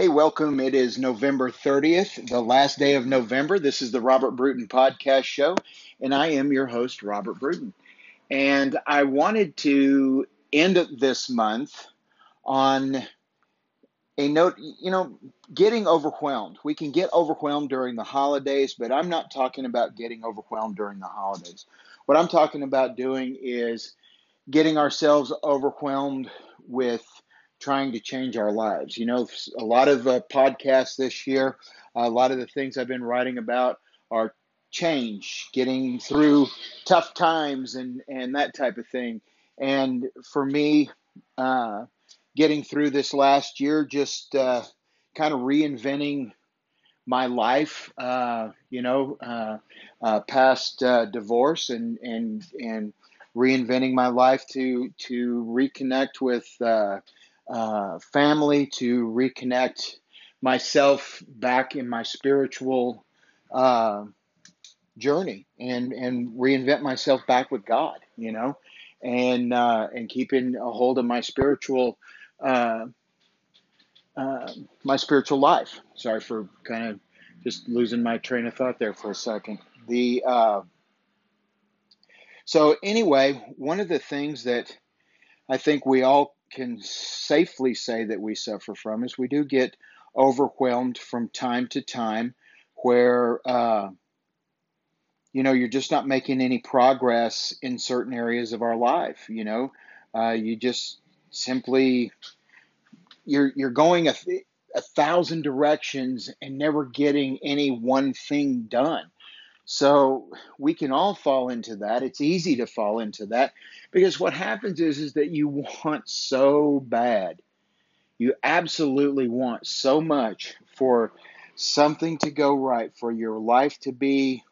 Hey, welcome. It is November 30th, the last day of November. This is the Robert Bruton Podcast Show, and I am your host, Robert Bruton. And I wanted to end this month on a note, you know, getting overwhelmed. We can get overwhelmed during the holidays, but I'm not talking about getting overwhelmed during the holidays. What I'm talking about doing is getting ourselves overwhelmed with trying to change our lives. You know, a lot of uh, podcasts this year, a lot of the things I've been writing about are change, getting through tough times, and and that type of thing. And for me, uh, getting through this last year, just uh, kind of reinventing my life. Uh, you know, uh, uh, past uh, divorce and and and reinventing my life to to reconnect with uh, family to reconnect myself back in my spiritual uh, journey and and reinvent myself back with God, you know, and uh, and keeping a hold of my spiritual uh, uh, my spiritual life. Sorry for kind of just losing my train of thought there for a second. The uh, so anyway, one of the things that I think we all can safely say that we suffer from is we do get overwhelmed from time to time where uh, you know you're just not making any progress in certain areas of our life you know? Uh, you just simply you're you're going a, a thousand directions and never getting any one thing done so we can all fall into that. It's easy to fall into that because what happens is is that you want so bad. You absolutely want so much for something to go right, for your life to be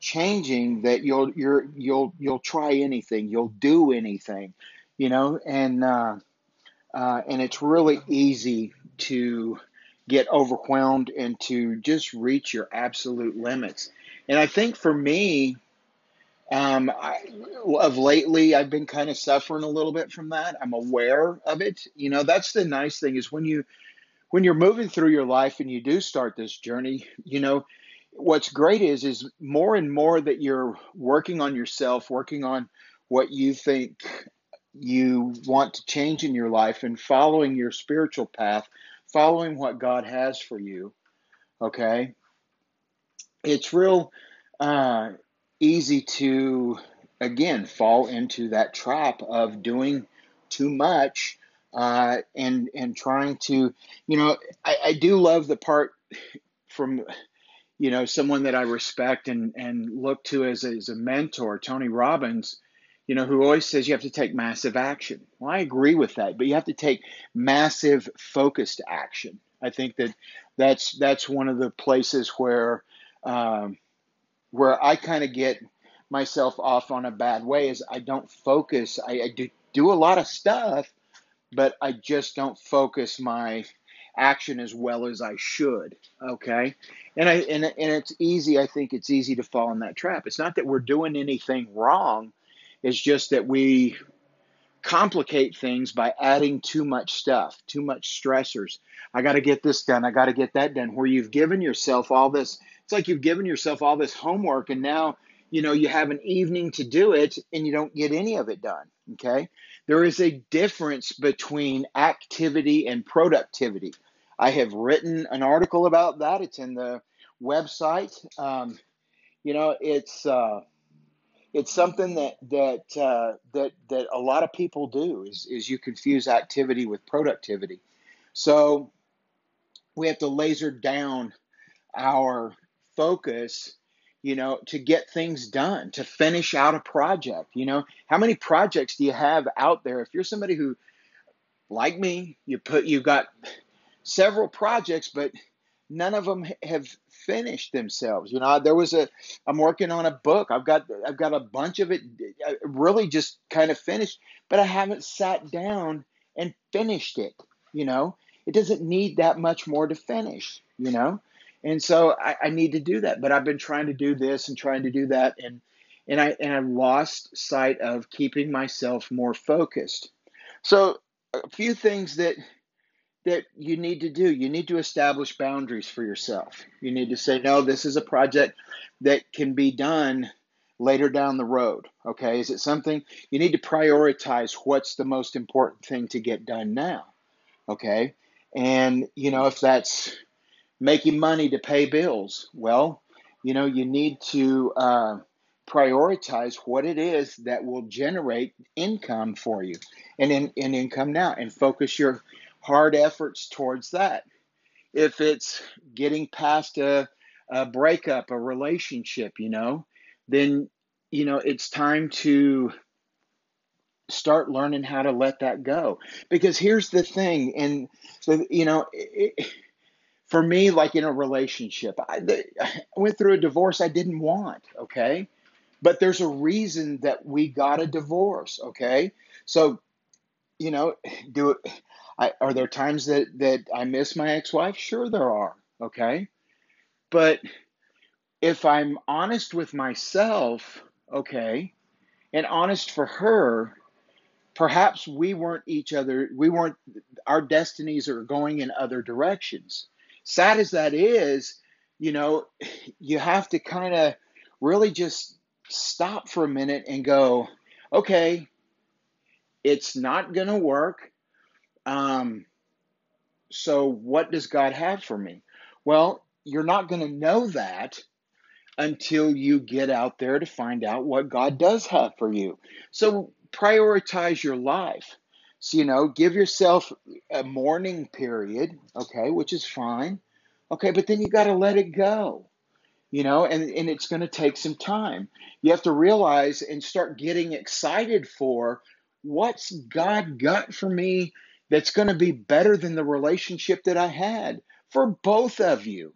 changing that you'll you're you'll you'll try anything, you'll do anything, you know, and uh, uh, and it's really easy to get overwhelmed and to just reach your absolute limits. And I think for me, um, I, of lately, I've been kind of suffering a little bit from that. I'm aware of it. You know, that's the nice thing is when you when you're moving through your life and you do start this journey, you know, what's great is is more and more that you're working on yourself, working on what you think you want to change in your life and following your spiritual path, following what God has for you. Okay? It's real uh, easy to again fall into that trap of doing too much uh, and and trying to you know I, I do love the part from you know someone that I respect and and look to as as a mentor Tony Robbins you know who always says you have to take massive action. Well I agree with that but you have to take massive focused action. I think that that's that's one of the places where um, where I kind of get myself off on a bad way is I don't focus. I, I do do a lot of stuff, but I just don't focus my action as well as I should. Okay, and I and and it's easy. I think it's easy to fall in that trap. It's not that we're doing anything wrong. It's just that we complicate things by adding too much stuff, too much stressors. I got to get this done. I got to get that done. Where you've given yourself all this it's like you've given yourself all this homework and now you know you have an evening to do it and you don't get any of it done okay? There is a difference between activity and productivity. I have written an article about that. It's in the website. Um, you know it's uh, it's something that that uh, that that a lot of people do is is you confuse activity with productivity. So we have to laser down our focus you know to get things done to finish out a project you know? How many projects do you have out there? If you're somebody who like me you put you've got several projects but none of them have finished themselves you know? There was a i'm working on a book. I've got i've got a bunch of it uh, really just kind of finished but i haven't sat down and finished it you know? It doesn't need that much more to finish you know and so I, I need to do that. But I've been trying to do this and trying to do that, and and I and I lost sight of keeping myself more focused. So a few things that that you need to do. You need to establish boundaries for yourself. You need to say, no, this is a project that can be done later down the road. Okay, is it something you need to prioritize? What's the most important thing to get done now? Okay, and you know, if that's making money to pay bills, well, you know, you need to uh, prioritize what it is that will generate income for you and in, in income now and focus your hard efforts towards that. If it's getting past a, a breakup, a relationship, you know, then, you know, it's time to start learning how to let that go. Because here's the thing, and, you know, it, for me, like in a relationship, I, I went through a divorce I didn't want, okay? But there's a reason that we got a divorce, okay? So, you know, do it. I, are there times that that I miss my ex-wife? Sure, there are, okay? But if I'm honest with myself, okay, and honest for her, perhaps we weren't each other. We weren't. Our destinies are going in other directions. Sad as that is, you know, you have to kind of really just stop for a minute and go, okay, it's not going to work. Um, so, what does God have for me? Well, you're not going to know that until you get out there to find out what God does have for you. So, prioritize your life. So, you know, give yourself a mourning period, okay, which is fine. Okay, but then you got to let it go you know and, and it's going to take some time you have to realize and start getting excited for what's god got for me that's going to be better than the relationship that i had for both of you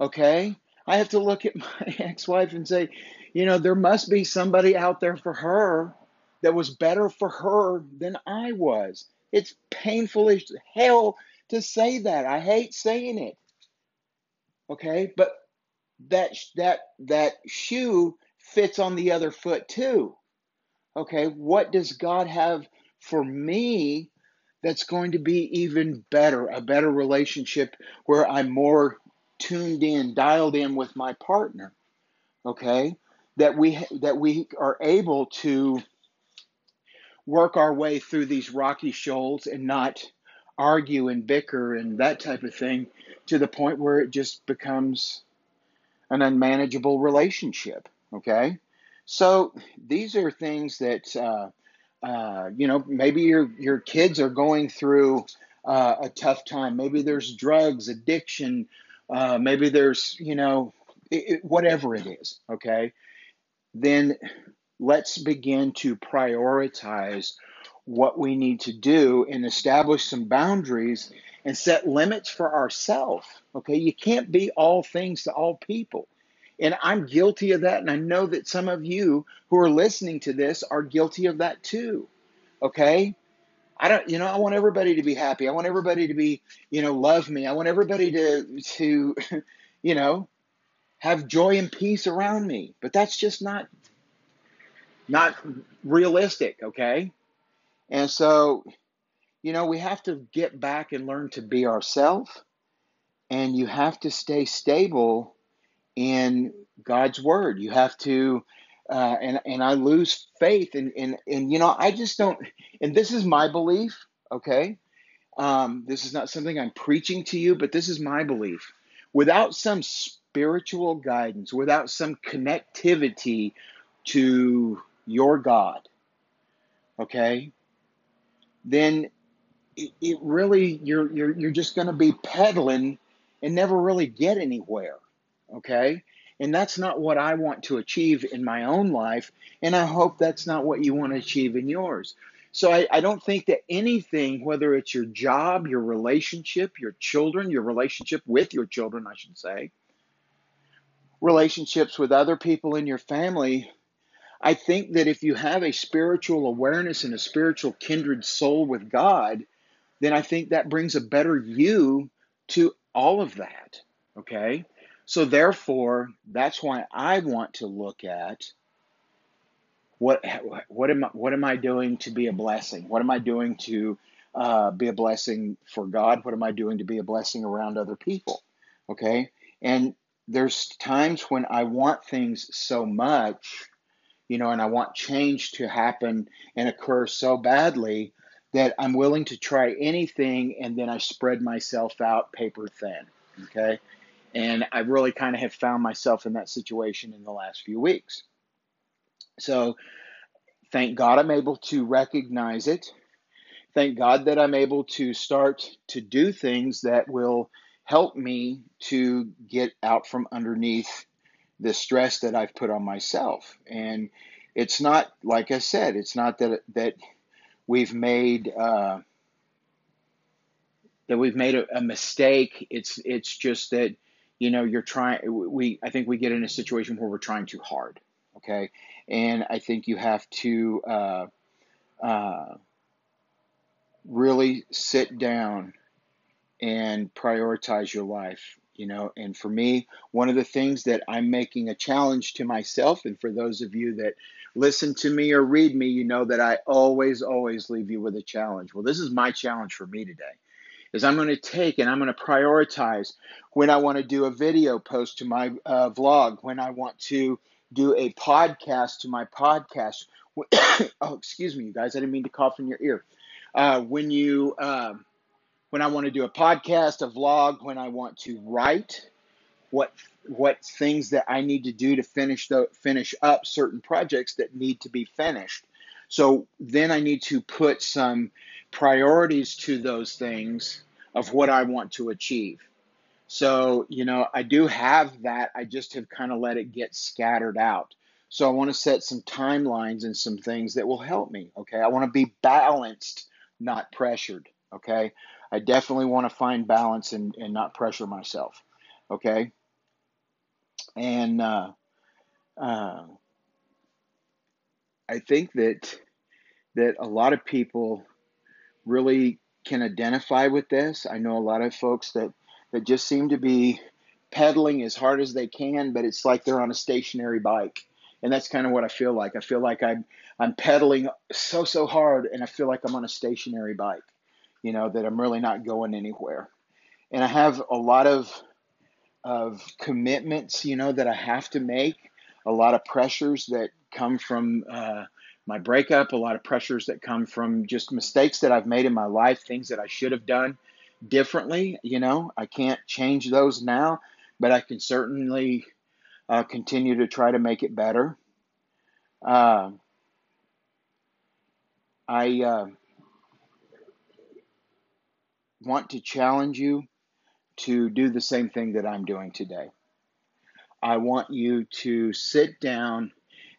okay i have to look at my ex-wife and say you know there must be somebody out there for her that was better for her than i was it's painful as hell to say that i hate saying it okay but that that that shoe fits on the other foot too. Okay, what does God have for me that's going to be even better, a better relationship where I'm more tuned in, dialed in with my partner? Okay? That we that we are able to work our way through these rocky shoals and not argue and bicker and that type of thing to the point where it just becomes an unmanageable relationship. Okay, so these are things that uh, uh, you know maybe your your kids are going through uh, a tough time. Maybe there's drugs, addiction. Uh, maybe there's you know it, it, whatever it is. Okay, then let's begin to prioritize what we need to do and establish some boundaries and set limits for ourselves. Okay, you can't be all things to all people. And I'm guilty of that. And I know that some of you who are listening to this are guilty of that too. Okay? I don't, you know, I want everybody to be happy. I want everybody to be, you know, love me. I want everybody to, to, you know, have joy and peace around me. But that's just not, not realistic. Okay? And so, you know, we have to get back and learn to be ourselves, and you have to stay stable in God's word. You have to, uh, and and I lose faith, and and and you know, I just don't. And this is my belief. Okay, um, this is not something I'm preaching to you, but this is my belief. Without some spiritual guidance, without some connectivity to your God, okay, then it, it really you're you're you're just going to be pedaling and never really get anywhere. Okay, and that's not what I want to achieve in my own life, and I hope that's not what you want to achieve in yours. So I, I don't think that anything, whether it's your job, your relationship, your children, your relationship with your children, I should say, relationships with other people in your family, I think that if you have a spiritual awareness and a spiritual kindred soul with God, then I think that brings a better you to all of that. Okay? So therefore, that's why I want to look at what what am I what am I doing to be a blessing? What am I doing to uh, be a blessing for God? What am I doing to be a blessing around other people? Okay. And there's times when I want things so much, you know, and I want change to happen and occur so badly that I'm willing to try anything and then I spread myself out paper thin. Okay. And I really kind of have found myself in that situation in the last few weeks. So thank God I'm able to recognize it. Thank God that I'm able to start to do things that will help me to get out from underneath the stress that I've put on myself. And it's not, like I said, it's not that that we've made uh, that we've made a, a mistake. It's it's just that you know you're trying. We I think we get in a situation where we're trying too hard. Okay, and I think you have to uh, uh, really sit down and prioritize your life you know and for me one of the things that i'm making a challenge to myself and for those of you that listen to me or read me you know that i always always leave you with a challenge. Well this is my challenge for me today is i'm going to take and i'm going to prioritize when i want to do a video post to my uh, vlog when i want to do a podcast to my podcast. Oh excuse me you guys i didn't mean to cough in your ear. Uh, when you um, when I want to do a podcast, a vlog, when I want to write, what what things that I need to do to finish the finish up certain projects that need to be finished. So then I need to put some priorities to those things of what I want to achieve. So, you know, I do have that. I just have kind of let it get scattered out. So I want to set some timelines and some things that will help me. Okay. I want to be balanced, not pressured. Okay. I definitely want to find balance and, and not pressure myself. Okay. And uh, uh, I think that that a lot of people really can identify with this. I know a lot of folks that that just seem to be pedaling as hard as they can, but it's like they're on a stationary bike. And that's kind of what I feel like. I feel like I'm I'm pedaling so so hard and I feel like I'm on a stationary bike you know, that I'm really not going anywhere. And I have a lot of of commitments, you know, that I have to make, a lot of pressures that come from uh, my breakup, a lot of pressures that come from just mistakes that I've made in my life, things that I should have done differently. You know, I can't change those now, but I can certainly uh, continue to try to make it better. Uh, I uh, want to challenge you to do the same thing that I'm doing today. I want you to sit down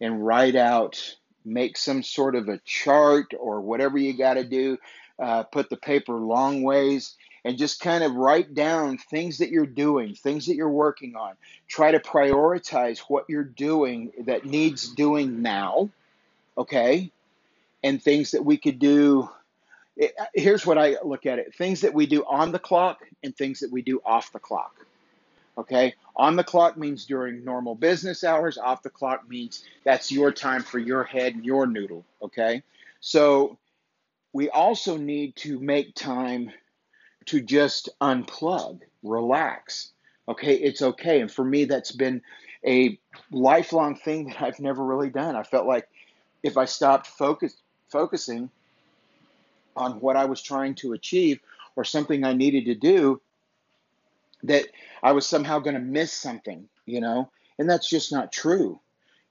and write out, make some sort of a chart or whatever you got to do, uh, put the paper long ways, and just kind of write down things that you're doing, things that you're working on. Try to prioritize what you're doing that needs doing now, okay? And things that we could do it, uh, here's what I look at it things that we do on the clock and things that we do off the clock. Okay, on the clock means during normal business hours, off the clock means that's your time for your head and your noodle. Okay, so we also need to make time to just unplug, relax. Okay, it's okay. And for me, that's been a lifelong thing that I've never really done. I felt like if I stopped focus, focusing, on what I was trying to achieve or something I needed to do, that I was somehow going to miss something, you know? And that's just not true.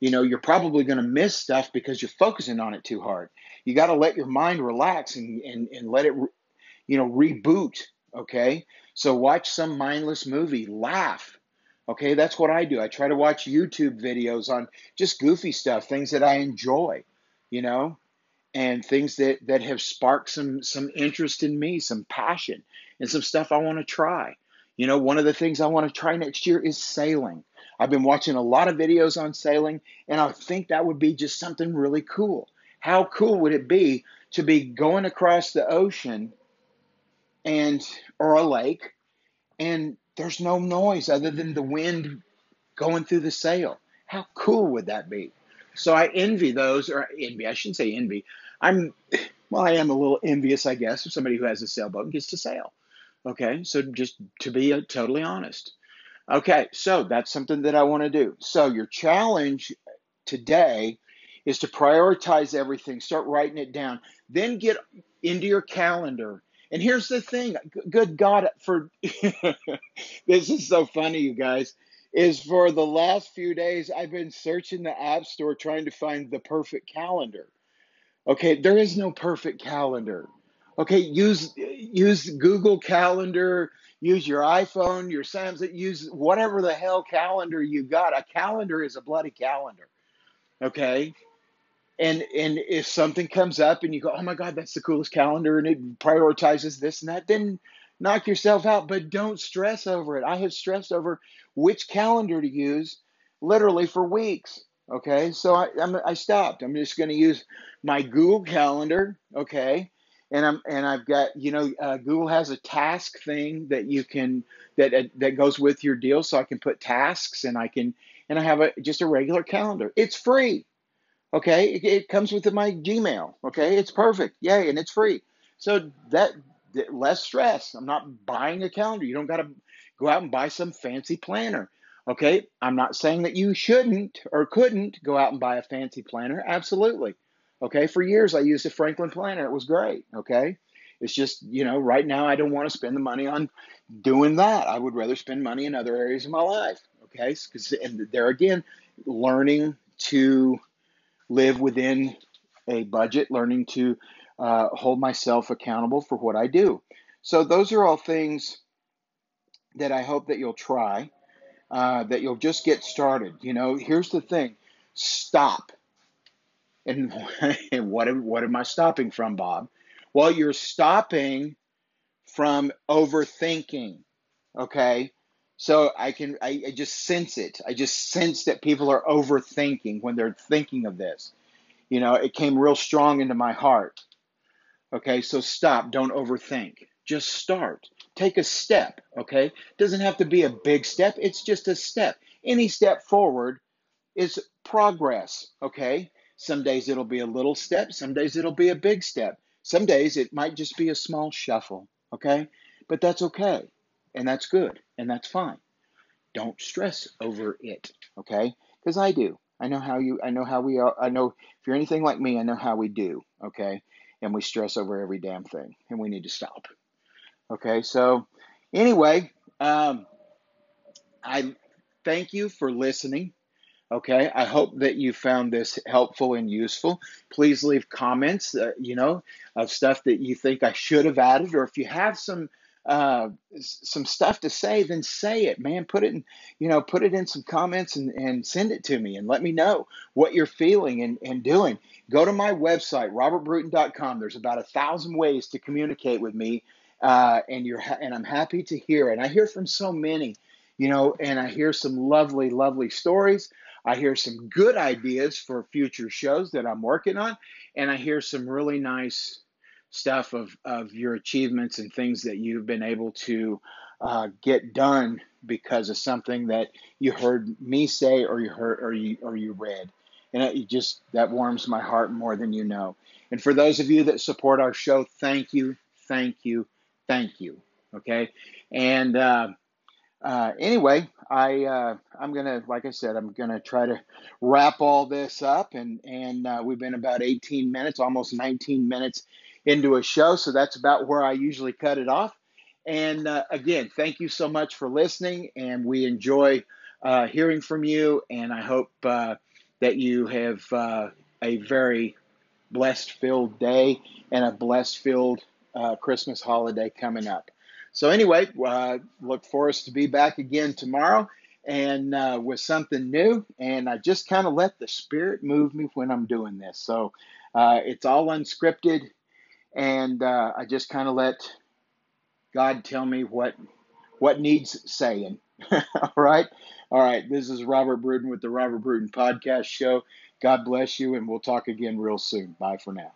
You know, you're probably going to miss stuff because you're focusing on it too hard. You got to let your mind relax and, and, and let it, you know, reboot. Okay. So watch some mindless movie, laugh. Okay. That's what I do. I try to watch YouTube videos on just goofy stuff, things that I enjoy, you know? And things that that have sparked some some interest in me, some passion, and some stuff I want to try. You know, one of the things I want to try next year is sailing. I've been watching a lot of videos on sailing, and I think that would be just something really cool. How cool would it be to be going across the ocean and or a lake and there's no noise other than the wind going through the sail? How cool would that be? So I envy those, or envy, I shouldn't say envy. I'm, well, I am a little envious, I guess, of somebody who has a sailboat and gets to sail. Okay, so just to be uh, totally honest. Okay, so that's something that I want to do. So your challenge today is to prioritize everything, start writing it down, then get into your calendar. And here's the thing, good God, for this is so funny, you guys, is for the last few days I've been searching the App Store trying to find the perfect calendar. Okay, there is no perfect calendar. Okay, use use Google Calendar, use your iPhone, your Samsung, use whatever the hell calendar you got. A calendar is a bloody calendar. Okay? And and if something comes up and you go, "Oh my god, that's the coolest calendar and it prioritizes this and that," then knock yourself out, but don't stress over it. I have stressed over which calendar to use literally for weeks. Okay, so I, I'm, I stopped. I'm just going to use my Google Calendar. Okay, and I'm and I've got you know uh, Google has a task thing that you can that uh, that goes with your deal, so I can put tasks and I can and I have a just a regular calendar. It's free. Okay, it, it comes with my Gmail. Okay, it's perfect. Yay, and it's free. So that less stress. I'm not buying a calendar. You don't got to go out and buy some fancy planner. Okay, I'm not saying that you shouldn't or couldn't go out and buy a fancy planner. Absolutely. Okay, for years I used a Franklin planner. It was great. Okay, it's just, you know, right now I don't want to spend the money on doing that. I would rather spend money in other areas of my life. Okay, because there again, learning to live within a budget, learning to uh, hold myself accountable for what I do. So those are all things that I hope that you'll try, uh, that you'll just get started. You know, here's the thing: stop and, and what, what am I stopping from, Bob? Well, you're stopping from overthinking. Okay. So I can, I, I just sense it. I just sense that people are overthinking when they're thinking of this. You know, it came real strong into my heart. Okay. So stop. Don't overthink. Just start. Take a step. Okay. Doesn't have to be a big step. It's just a step. Any step forward is progress. Okay. Some days it'll be a little step, some days it'll be a big step. Some days it might just be a small shuffle, okay? But that's okay. And that's good. And that's fine. Don't stress over it, okay? Because I do. I know how you I know how we are I know if you're anything like me, I know how we do, okay? And we stress over every damn thing and we need to stop. Okay, so anyway, um, I thank you for listening. Okay, I hope that you found this helpful and useful. Please leave comments, uh, you know, of stuff that you think I should have added, or if you have some uh, some stuff to say, then say it, man. Put it in, you know, put it in some comments and, and send it to me and let me know what you're feeling and, and doing. Go to my website, robertbruton.com. There's about a thousand ways to communicate with me, uh, and you're ha- and I'm happy to hear. And I hear from so many, you know, and I hear some lovely, lovely stories. I hear some good ideas for future shows that I'm working on, and I hear some really nice stuff of, of your achievements and things that you've been able to uh, get done because of something that you heard me say or you heard or you or you read and it just that warms my heart more than you know and for those of you that support our show thank you thank you thank you okay and uh, uh, anyway, I uh, I'm gonna like I said I'm gonna try to wrap all this up and and uh, we've been about 18 minutes, almost 19 minutes into a show, so that's about where I usually cut it off. And uh, again, thank you so much for listening, and we enjoy uh, hearing from you. And I hope uh, that you have a very blessed filled day and a blessed filled Christmas holiday coming up. So anyway, uh, look for us to be back again tomorrow and uh, with something new. And I just kind of let the spirit move me when I'm doing this. So uh, it's all unscripted, and uh, I just kind of let God tell me what what needs saying. all right, all right. This is Robert Bruton with the Robert Bruton Podcast Show. God bless you, and we'll talk again real soon. Bye for now.